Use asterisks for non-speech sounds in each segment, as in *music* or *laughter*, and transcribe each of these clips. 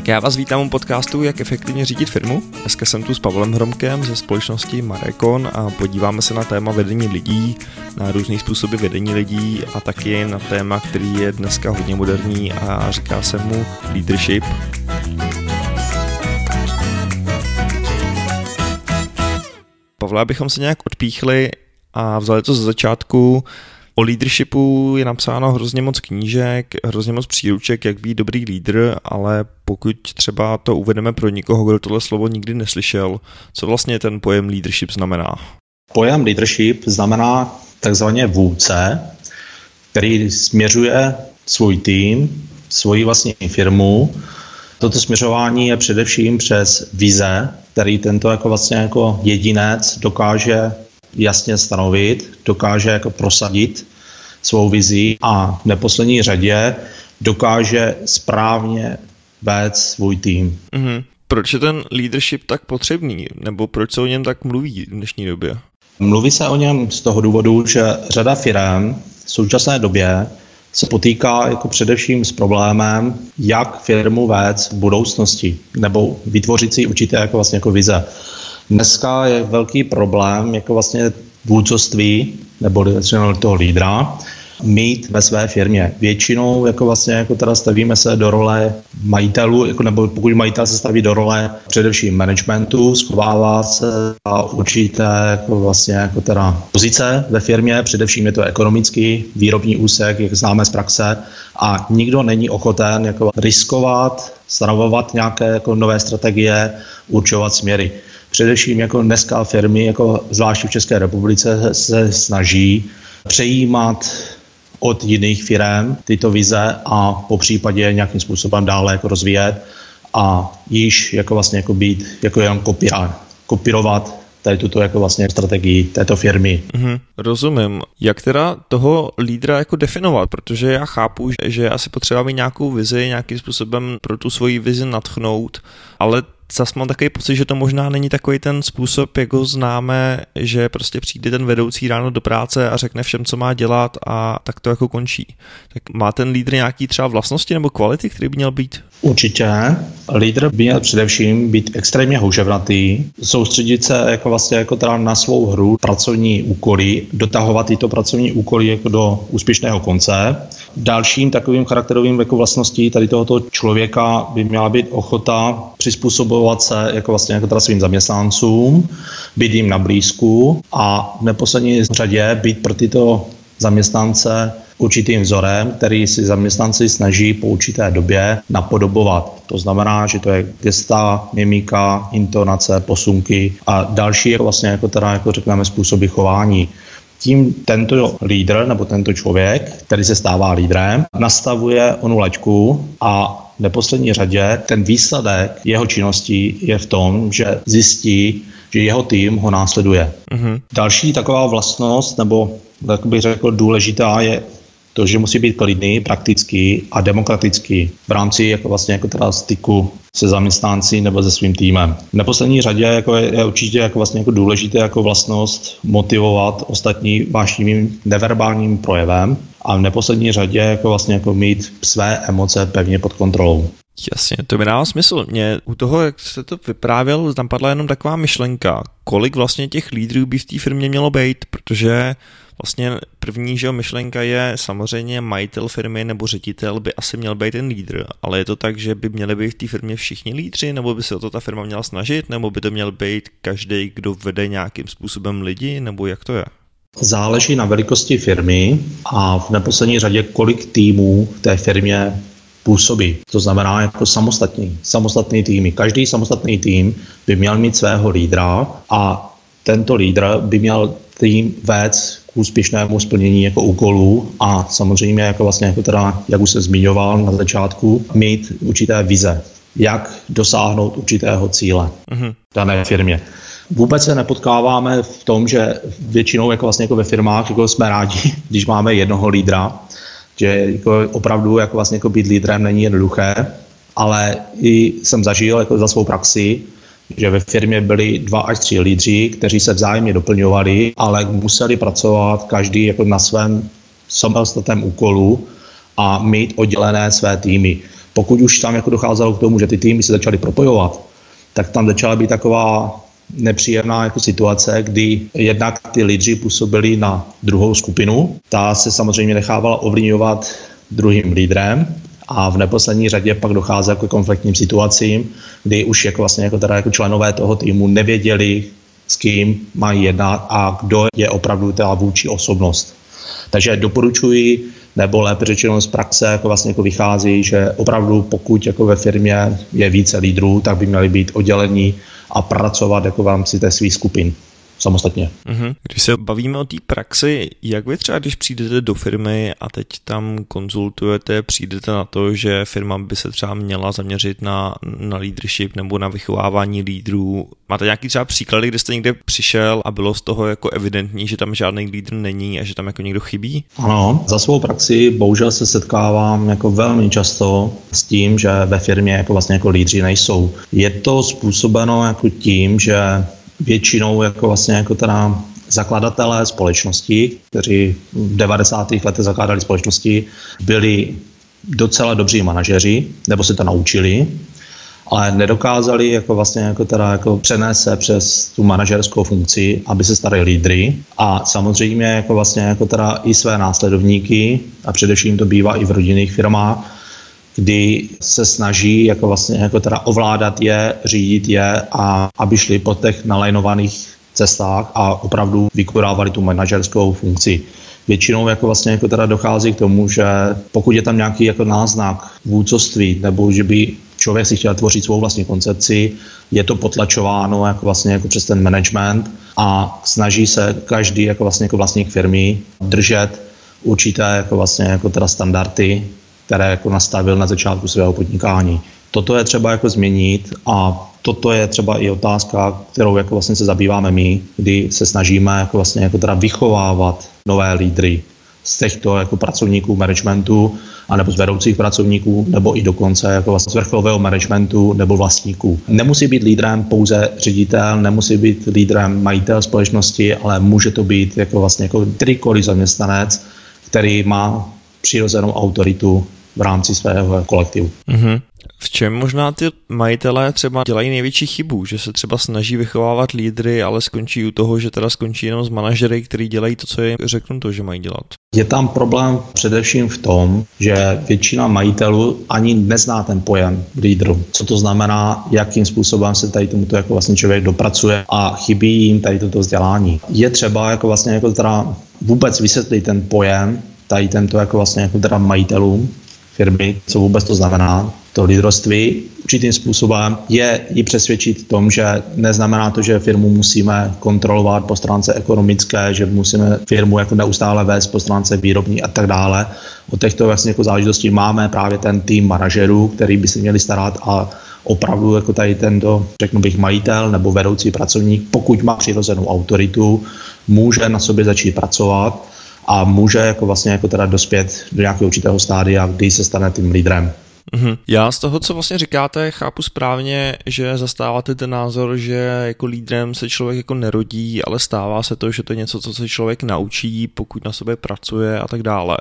Tak já vás vítám u podcastu Jak efektivně řídit firmu. Dneska jsem tu s Pavlem Hromkem ze společnosti Marekon a podíváme se na téma vedení lidí, na různé způsoby vedení lidí a taky na téma, který je dneska hodně moderní a říká se mu leadership. Pavle, abychom se nějak odpíchli a vzali to ze začátku, O leadershipu je napsáno hrozně moc knížek, hrozně moc příruček, jak být dobrý lídr, ale pokud třeba to uvedeme pro někoho, kdo tohle slovo nikdy neslyšel, co vlastně ten pojem leadership znamená? Pojem leadership znamená takzvaně vůdce, který směřuje svůj tým, svoji vlastní firmu. Toto směřování je především přes vize, který tento jako vlastně jako jedinec dokáže jasně stanovit, dokáže jako prosadit svou vizi a v neposlední řadě dokáže správně vést svůj tým. Mm-hmm. Proč je ten leadership tak potřebný? Nebo proč se o něm tak mluví v dnešní době? Mluví se o něm z toho důvodu, že řada firm v současné době se potýká jako především s problémem, jak firmu vést v budoucnosti, nebo vytvořit si určité jako vlastně jako vize. Dneska je velký problém jako vlastně vůdcovství nebo toho lídra mít ve své firmě. Většinou jako vlastně jako teda stavíme se do role majitelů, jako nebo pokud majitel se staví do role především managementu, schovává se a určité jako vlastně jako teda pozice ve firmě, především je to ekonomický výrobní úsek, jak známe z praxe a nikdo není ochoten jako riskovat, stanovovat nějaké jako nové strategie, určovat směry. Především jako dneska firmy, jako zvláště v České republice, se snaží přejímat od jiných firm tyto vize a po případě nějakým způsobem dále jako rozvíjet a již jako vlastně jako být jako jenom kopírovat, kopírovat tady tuto jako vlastně strategii této firmy. Mm-hmm, rozumím. Jak teda toho lídra jako definovat? Protože já chápu, že asi potřeba mít nějakou vizi, nějakým způsobem pro tu svoji vizi natchnout, ale zase mám takový pocit, že to možná není takový ten způsob, jak ho známe, že prostě přijde ten vedoucí ráno do práce a řekne všem, co má dělat a tak to jako končí. Tak má ten lídr nějaký třeba vlastnosti nebo kvality, který by měl být? Určitě. Lídr by měl především být extrémně houževnatý, soustředit se jako vlastně jako teda na svou hru, pracovní úkoly, dotahovat tyto pracovní úkoly jako do úspěšného konce. Dalším takovým charakterovým jako vlastností tady tohoto člověka by měla být ochota přizpůsobovat se jako vlastně jako teda svým zaměstnancům, být jim na blízku a v neposlední řadě být pro tyto zaměstnance určitým vzorem, který si zaměstnanci snaží po určité době napodobovat. To znamená, že to je gesta, mimika, intonace, posunky a další jako vlastně jako teda jako řekneme způsoby chování. Tím tento lídr nebo tento člověk, který se stává lídrem, nastavuje onu laťku a v neposlední řadě ten výsledek jeho činnosti je v tom, že zjistí, že jeho tým ho následuje. Mm-hmm. Další taková vlastnost, nebo tak bych řekl důležitá, je to, že musí být klidný, praktický a demokratický v rámci jako vlastně jako teda styku se zaměstnanci nebo se svým týmem. V neposlední řadě jako je, je určitě jako vlastně jako důležité jako vlastnost motivovat ostatní vášnivým neverbálním projevem a v neposlední řadě jako vlastně jako mít své emoce pevně pod kontrolou. Jasně, to by dává smysl. Mě u toho, jak se to vyprávěl, tam padla jenom taková myšlenka, kolik vlastně těch lídrů by v té firmě mělo být, protože Vlastně první že myšlenka je samozřejmě majitel firmy nebo ředitel by asi měl být ten lídr, ale je to tak, že by měli být v té firmě všichni lídři, nebo by se o to ta firma měla snažit, nebo by to měl být každý, kdo vede nějakým způsobem lidi, nebo jak to je? Záleží na velikosti firmy a v neposlední řadě, kolik týmů v té firmě působí. To znamená jako samostatný, samostatný týmy. Každý samostatný tým by měl mít svého lídra a tento lídr by měl tým vést k úspěšnému splnění jako úkolů a samozřejmě jako vlastně jako teda, jak už se zmiňoval na začátku, mít určité vize, jak dosáhnout určitého cíle mm-hmm. dané firmě. Vůbec se nepotkáváme v tom, že většinou jako vlastně jako ve firmách jako jsme rádi, *laughs* když máme jednoho lídra, že jako opravdu jako vlastně jako být lídrem není jednoduché, ale i jsem zažil jako za svou praxi, že ve firmě byli dva až tři lídři, kteří se vzájemně doplňovali, ale museli pracovat každý jako na svém samostatném úkolu a mít oddělené své týmy. Pokud už tam jako docházelo k tomu, že ty týmy se začaly propojovat, tak tam začala být taková nepříjemná jako situace, kdy jednak ty lídři působili na druhou skupinu. Ta se samozřejmě nechávala ovlivňovat druhým lídrem a v neposlední řadě pak dochází jako konfliktním situacím, kdy už jako vlastně jako, teda jako členové toho týmu nevěděli, s kým mají jednat a kdo je opravdu ta vůči osobnost. Takže doporučuji, nebo lépe řečeno z praxe jako vlastně jako vychází, že opravdu pokud jako ve firmě je více lídrů, tak by měli být oddělení a pracovat jako v rámci té svých skupin samostatně. Mm-hmm. Když se bavíme o té praxi, jak vy třeba, když přijdete do firmy a teď tam konzultujete, přijdete na to, že firma by se třeba měla zaměřit na, na leadership nebo na vychovávání lídrů. Máte nějaký třeba příklady, kde jste někde přišel a bylo z toho jako evidentní, že tam žádný lídr není a že tam jako někdo chybí? Ano, za svou praxi bohužel se setkávám jako velmi často s tím, že ve firmě jako vlastně jako lídři nejsou. Je to způsobeno jako tím, že většinou jako vlastně jako teda zakladatelé společnosti, kteří v 90. letech zakládali společnosti, byli docela dobří manažeři, nebo se to naučili, ale nedokázali jako vlastně jako teda jako přenést se přes tu manažerskou funkci, aby se stali lídry a samozřejmě jako vlastně jako teda i své následovníky a především to bývá i v rodinných firmách, kdy se snaží jako vlastně jako teda ovládat je, řídit je a aby šli po těch nalajnovaných cestách a opravdu vykonávali tu manažerskou funkci. Většinou jako vlastně jako teda dochází k tomu, že pokud je tam nějaký jako náznak vůdcovství nebo že by člověk si chtěl tvořit svou vlastní koncepci, je to potlačováno jako vlastně jako přes ten management a snaží se každý jako vlastně jako vlastník firmy držet určité jako vlastně jako teda standardy které jako nastavil na začátku svého podnikání. Toto je třeba jako změnit a toto je třeba i otázka, kterou jako vlastně se zabýváme my, kdy se snažíme jako vlastně jako teda vychovávat nové lídry z těchto jako pracovníků managementu, anebo z vedoucích pracovníků, nebo i dokonce jako vlastně z vrcholového managementu nebo vlastníků. Nemusí být lídrem pouze ředitel, nemusí být lídrem majitel společnosti, ale může to být jako vlastně jako kterýkoliv zaměstnanec, který má přirozenou autoritu v rámci svého kolektivu. Mm-hmm. V čem možná ty majitelé třeba dělají největší chybu, že se třeba snaží vychovávat lídry, ale skončí u toho, že teda skončí jenom s manažery, kteří dělají to, co jim řeknu to, že mají dělat? Je tam problém především v tom, že většina majitelů ani nezná ten pojem lídru. Co to znamená, jakým způsobem se tady tomuto jako vlastně člověk dopracuje a chybí jim tady toto vzdělání. Je třeba jako vlastně jako teda vůbec vysvětlit ten pojem, tady tento jako vlastně jako teda majitelům, firmy, co vůbec to znamená, to lídroství. Určitým způsobem je i přesvědčit tom, že neznamená to, že firmu musíme kontrolovat po stránce ekonomické, že musíme firmu jako neustále vést po stránce výrobní a tak dále. O těchto vlastně jako záležitostí máme právě ten tým manažerů, který by se měli starat a opravdu jako tady tento, řeknu bych, majitel nebo vedoucí pracovník, pokud má přirozenou autoritu, může na sobě začít pracovat a může jako vlastně jako teda dospět do nějakého určitého stádia, kdy se stane tím lídrem. Mm-hmm. Já z toho, co vlastně říkáte, chápu správně, že zastáváte ten názor, že jako lídrem se člověk jako nerodí, ale stává se to, že to je něco, co se člověk naučí, pokud na sobě pracuje a tak dále.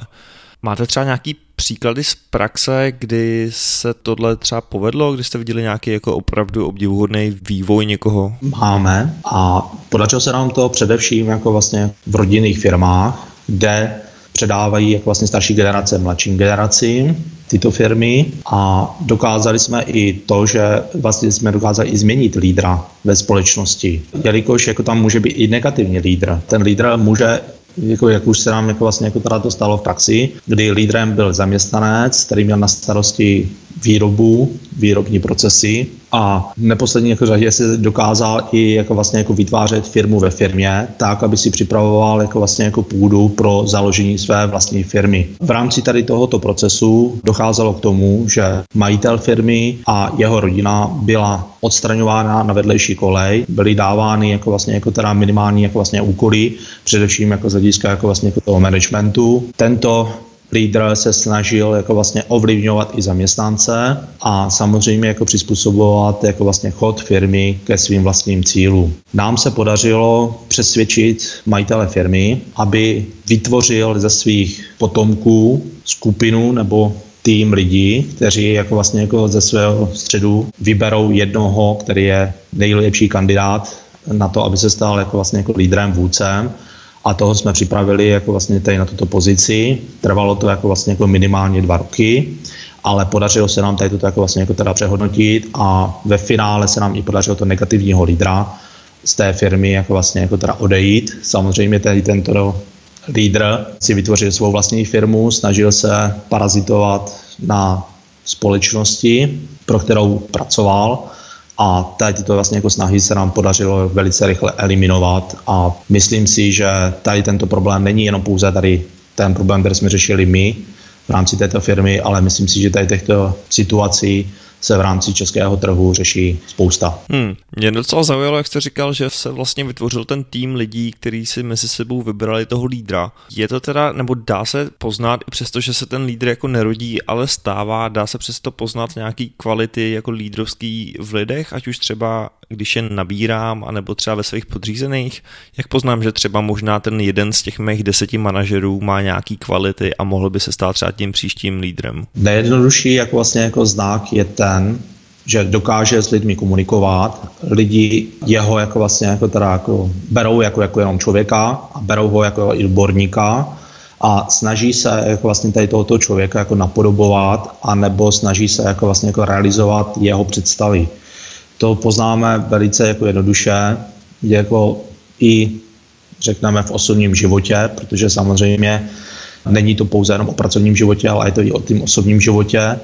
Máte třeba nějaký příklady z praxe, kdy se tohle třeba povedlo, kdy jste viděli nějaký jako opravdu obdivuhodný vývoj někoho? Máme a podařilo se nám to především jako vlastně v rodinných firmách, kde předávají jako vlastně starší generace mladším generacím tyto firmy a dokázali jsme i to, že vlastně jsme dokázali i změnit lídra ve společnosti, jelikož jako tam může být i negativní lídr. Ten lídr může jako, jak už se nám jako vlastně jako teda to stalo v praxi, kdy lídrem byl zaměstnanec, který měl na starosti výrobu, výrobní procesy a neposlední jako řadě se dokázal i jako vlastně jako vytvářet firmu ve firmě, tak, aby si připravoval jako vlastně jako půdu pro založení své vlastní firmy. V rámci tady tohoto procesu docházelo k tomu, že majitel firmy a jeho rodina byla odstraňována na vedlejší kolej, byly dávány jako vlastně jako teda minimální jako vlastně úkoly, především jako z hlediska jako vlastně jako toho managementu. Tento lídr se snažil jako vlastně ovlivňovat i zaměstnance a samozřejmě jako přizpůsobovat jako vlastně chod firmy ke svým vlastním cílům. Nám se podařilo přesvědčit majitele firmy, aby vytvořil ze svých potomků skupinu nebo tým lidí, kteří jako vlastně jako ze svého středu vyberou jednoho, který je nejlepší kandidát na to, aby se stal jako vlastně jako lídrem, vůdcem a toho jsme připravili jako vlastně tady na tuto pozici. Trvalo to jako vlastně jako minimálně dva roky, ale podařilo se nám tady to jako vlastně jako teda přehodnotit a ve finále se nám i podařilo to negativního lídra z té firmy jako vlastně jako teda odejít. Samozřejmě tady tento lídr si vytvořil svou vlastní firmu, snažil se parazitovat na společnosti, pro kterou pracoval a tady tyto vlastně jako snahy se nám podařilo velice rychle eliminovat a myslím si, že tady tento problém není jenom pouze tady ten problém, který jsme řešili my v rámci této firmy, ale myslím si, že tady těchto situací se v rámci českého trhu řeší spousta. Hmm. Mě docela zaujalo, jak jste říkal, že se vlastně vytvořil ten tým lidí, který si mezi sebou vybrali toho lídra. Je to teda, nebo dá se poznat, i přesto, že se ten lídr jako nerodí, ale stává, dá se přesto poznat nějaký kvality jako lídrovský v lidech, ať už třeba když je nabírám, anebo třeba ve svých podřízených, jak poznám, že třeba možná ten jeden z těch mých deseti manažerů má nějaký kvality a mohl by se stát třeba tím příštím lídrem? Nejjednodušší jako vlastně jako znak je ten, že dokáže s lidmi komunikovat, lidi jeho jako vlastně jako teda jako berou jako, jako jenom člověka a berou ho jako odborníka a snaží se jako vlastně tady tohoto člověka jako napodobovat a nebo snaží se jako vlastně jako realizovat jeho představy. To poznáme velice jako jednoduše, jako i řekneme v osobním životě, protože samozřejmě není to pouze jenom o pracovním životě, ale je to i o tím osobním životě.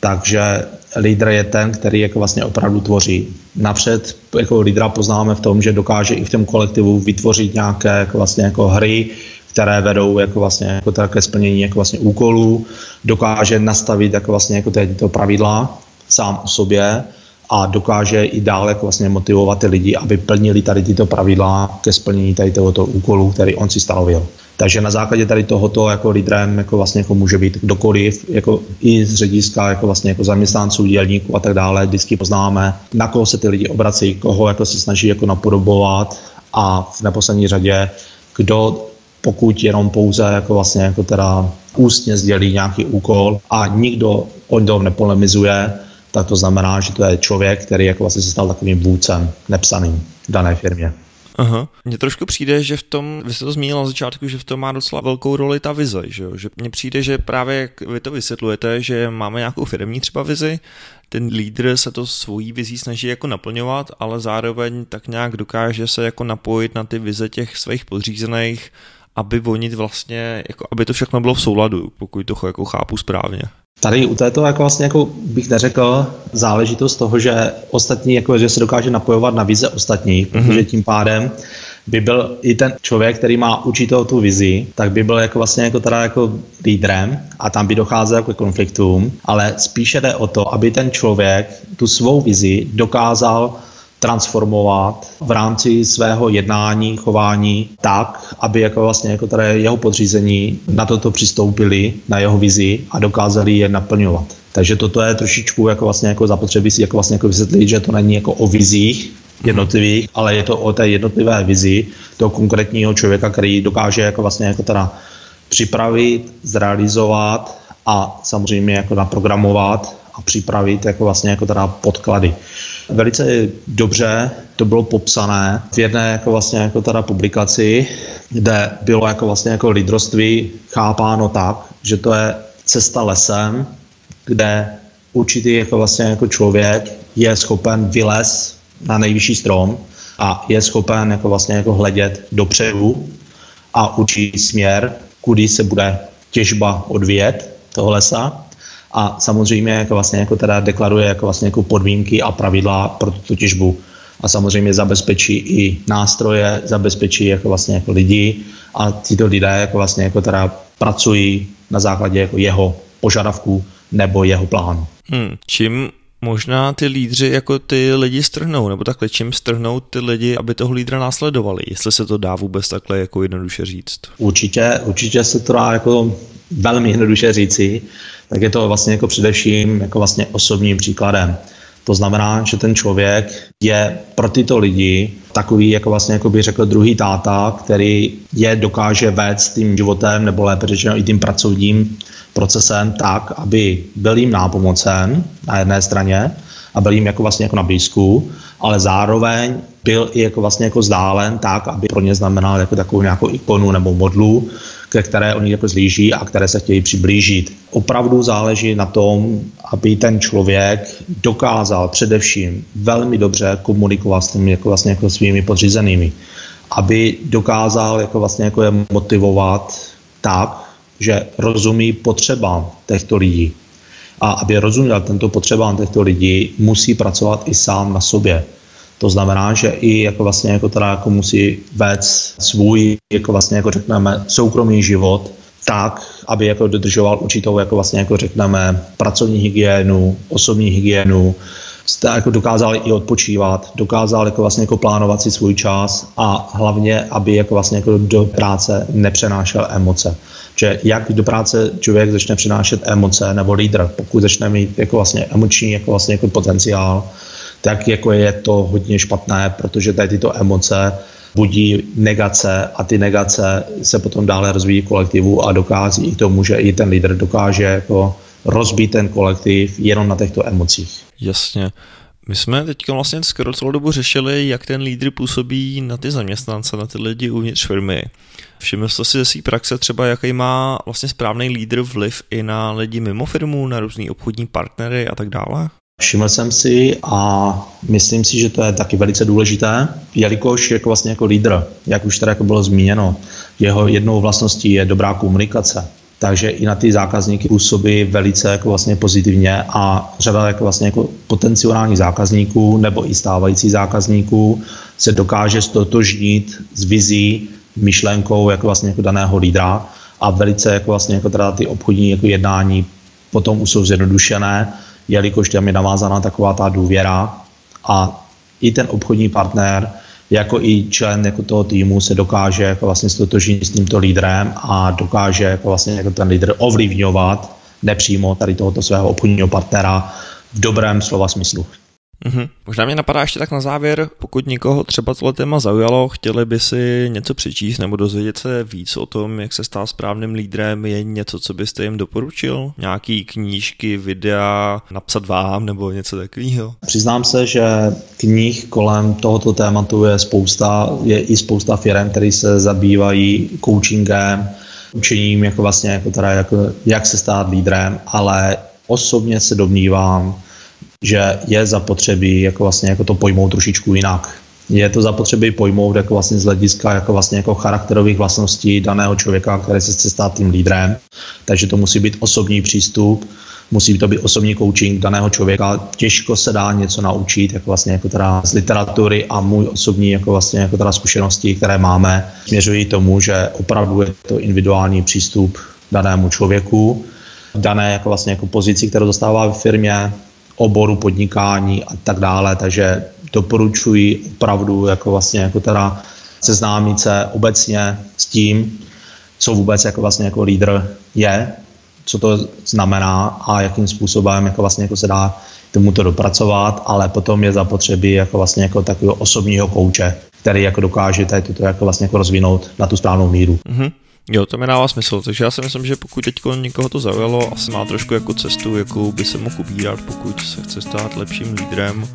Takže lídr je ten, který jako vlastně opravdu tvoří. Napřed jako lídra poznáme v tom, že dokáže i v tom kolektivu vytvořit nějaké jako vlastně jako hry, které vedou jako vlastně jako také splnění jako vlastně úkolů, dokáže nastavit jako vlastně jako tyto pravidla sám o sobě a dokáže i dále jako vlastně motivovat ty lidi, aby plnili tady tyto pravidla ke splnění tady tohoto úkolu, který on si stanovil. Takže na základě tady tohoto jako lídrem jako vlastně jako může být kdokoliv, jako i z řediska jako vlastně jako zaměstnanců, dělníků a tak dále, vždycky poznáme, na koho se ty lidi obrací, koho jako se snaží jako napodobovat a v neposlední řadě, kdo pokud jenom pouze jako vlastně jako teda ústně sdělí nějaký úkol a nikdo o něm nepolemizuje, tak to znamená, že to je člověk, který jako vlastně se stal takovým vůdcem nepsaným v dané firmě. Aha. Mně trošku přijde, že v tom, vy jste to zmínil na začátku, že v tom má docela velkou roli ta vize, že jo? Že mně přijde, že právě jak vy to vysvětlujete, že máme nějakou firmní třeba vizi, ten lídr se to svojí vizí snaží jako naplňovat, ale zároveň tak nějak dokáže se jako napojit na ty vize těch svých podřízených, aby vonit vlastně, jako, aby to všechno bylo v souladu, pokud to jako chápu správně. Tady u této jako vlastně jako bych neřekl záležitost toho, že ostatní, jako, že se dokáže napojovat na vize ostatních, mm-hmm. protože tím pádem by byl i ten člověk, který má určitou tu vizi, tak by byl jako vlastně jako teda jako lídrem a tam by docházel k konfliktům, ale spíše jde o to, aby ten člověk tu svou vizi dokázal transformovat v rámci svého jednání, chování tak, aby jako vlastně jako tady jeho podřízení na toto přistoupili, na jeho vizi a dokázali je naplňovat. Takže toto je trošičku jako vlastně jako zapotřebí si jako vlastně jako vysvětlit, že to není jako o vizích jednotlivých, ale je to o té jednotlivé vizi toho konkrétního člověka, který dokáže jako vlastně jako teda připravit, zrealizovat a samozřejmě jako naprogramovat a připravit jako vlastně jako teda podklady. Velice dobře to bylo popsané. V jedné jako vlastně jako teda publikaci, kde bylo jako vlastně jako lídroství chápáno tak, že to je cesta lesem, kde určitý jako vlastně jako člověk je schopen vylez na nejvyšší strom a je schopen jako vlastně jako hledět dopředu a učí směr, kudy se bude těžba odvíjet toho lesa a samozřejmě jako vlastně jako teda deklaruje jako vlastně jako podmínky a pravidla pro tuto těžbu a samozřejmě zabezpečí i nástroje, zabezpečí jako vlastně jako lidi a tyto lidé jako vlastně jako teda pracují na základě jako jeho požadavků nebo jeho plánu. Hmm. Čím možná ty lídři jako ty lidi strhnou, nebo takhle čím strhnou ty lidi, aby toho lídra následovali, jestli se to dá vůbec takhle jako jednoduše říct. Určitě, určitě se to dá jako velmi jednoduše říci, tak je to vlastně jako především jako vlastně osobním příkladem. To znamená, že ten člověk je pro tyto lidi takový, jako vlastně jako by řekl druhý táta, který je dokáže vést tím životem, nebo lépe řečeno i tím pracovním procesem tak, aby byl jim nápomocen na jedné straně a byl jim jako vlastně jako na blízku, ale zároveň byl i jako vlastně jako zdálen tak, aby pro ně znamenal jako takovou nějakou ikonu nebo modlu, ke které oni jako zlíží a které se chtějí přiblížit. Opravdu záleží na tom, aby ten člověk dokázal především velmi dobře komunikovat s těmi jako vlastně jako svými podřízenými. Aby dokázal jako vlastně jako je motivovat tak, že rozumí potřebám těchto lidí. A aby rozuměl tento potřebám těchto lidí, musí pracovat i sám na sobě. To znamená, že i jako vlastně jako teda jako musí vést svůj, jako vlastně jako řekneme, soukromý život tak, aby jako dodržoval určitou, jako vlastně jako řekneme, pracovní hygienu, osobní hygienu, jako dokázal i odpočívat, dokázal jako vlastně jako plánovat si svůj čas a hlavně, aby jako vlastně jako do práce nepřenášel emoce. Že jak do práce člověk začne přenášet emoce nebo lídr, pokud začne mít jako vlastně emoční jako vlastně jako potenciál, tak jako je to hodně špatné, protože tady tyto emoce budí negace a ty negace se potom dále rozvíjí kolektivu a dokází k tomu, že i ten lídr dokáže jako rozbít ten kolektiv jenom na těchto emocích. Jasně. My jsme teď vlastně skoro celou dobu řešili, jak ten lídr působí na ty zaměstnance, na ty lidi uvnitř firmy. Všiml jste si ze své praxe třeba, jaký má vlastně správný lídr vliv i na lidi mimo firmu, na různý obchodní partnery a tak dále? Všiml jsem si a myslím si, že to je taky velice důležité, jelikož jako vlastně jako lídr, jak už tady jako bylo zmíněno, jeho jednou vlastností je dobrá komunikace. Takže i na ty zákazníky působí velice jako vlastně pozitivně a řada jako vlastně jako potenciálních zákazníků nebo i stávajících zákazníků se dokáže stotožnit s vizí, myšlenkou jako vlastně jako daného lídra a velice jako vlastně jako teda ty obchodní jako jednání potom už jsou zjednodušené jelikož tam je navázaná taková ta důvěra a i ten obchodní partner jako i člen jako toho týmu se dokáže jako vlastně stotožnit s tímto lídrem a dokáže jako vlastně jako ten lídr ovlivňovat nepřímo tady tohoto svého obchodního partnera v dobrém slova smyslu. Mm-hmm. Možná mě napadá ještě tak na závěr, pokud někoho třeba tohle téma zaujalo, chtěli by si něco přečíst nebo dozvědět se víc o tom, jak se stát správným lídrem, je něco, co byste jim doporučil? Nějaký knížky, videa, napsat vám nebo něco takového? Přiznám se, že knih kolem tohoto tématu je spousta, je i spousta firm, které se zabývají coachingem, učením, jako vlastně, jako teda, jako, jak se stát lídrem, ale osobně se domnívám, že je zapotřebí jako vlastně jako to pojmout trošičku jinak. Je to zapotřebí pojmout jako vlastně z hlediska jako vlastně jako charakterových vlastností daného člověka, který se chce stát tím lídrem. Takže to musí být osobní přístup, musí to být osobní coaching daného člověka. Těžko se dá něco naučit, jako vlastně jako teda z literatury a můj osobní jako vlastně jako teda zkušenosti, které máme, směřují tomu, že opravdu je to individuální přístup danému člověku, dané jako vlastně jako pozici, kterou dostává v firmě, oboru podnikání a tak dále, takže doporučuji opravdu jako vlastně jako teda seznámit se obecně s tím, co vůbec jako vlastně jako lídr je, co to znamená a jakým způsobem jako vlastně jako se dá tomuto dopracovat, ale potom je zapotřebí jako vlastně jako takového osobního kouče, který jako dokáže tady toto jako vlastně jako rozvinout na tu správnou míru. Mm-hmm. Jo, to mi dává smysl, takže já si myslím, že pokud teď někoho to zaujalo, asi má trošku jako cestu, jakou by se mohl ubírat, pokud se chce stát lepším lídrem.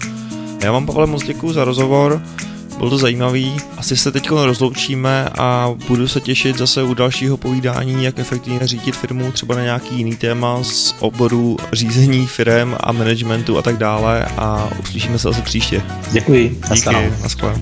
Já vám, Pavle, moc děkuji za rozhovor, byl to zajímavý. Asi se teď rozloučíme a budu se těšit zase u dalšího povídání, jak efektivně řídit firmu, třeba na nějaký jiný téma z oboru řízení firm a managementu a tak dále a uslyšíme se zase příště. Děkuji. Díky, naschle.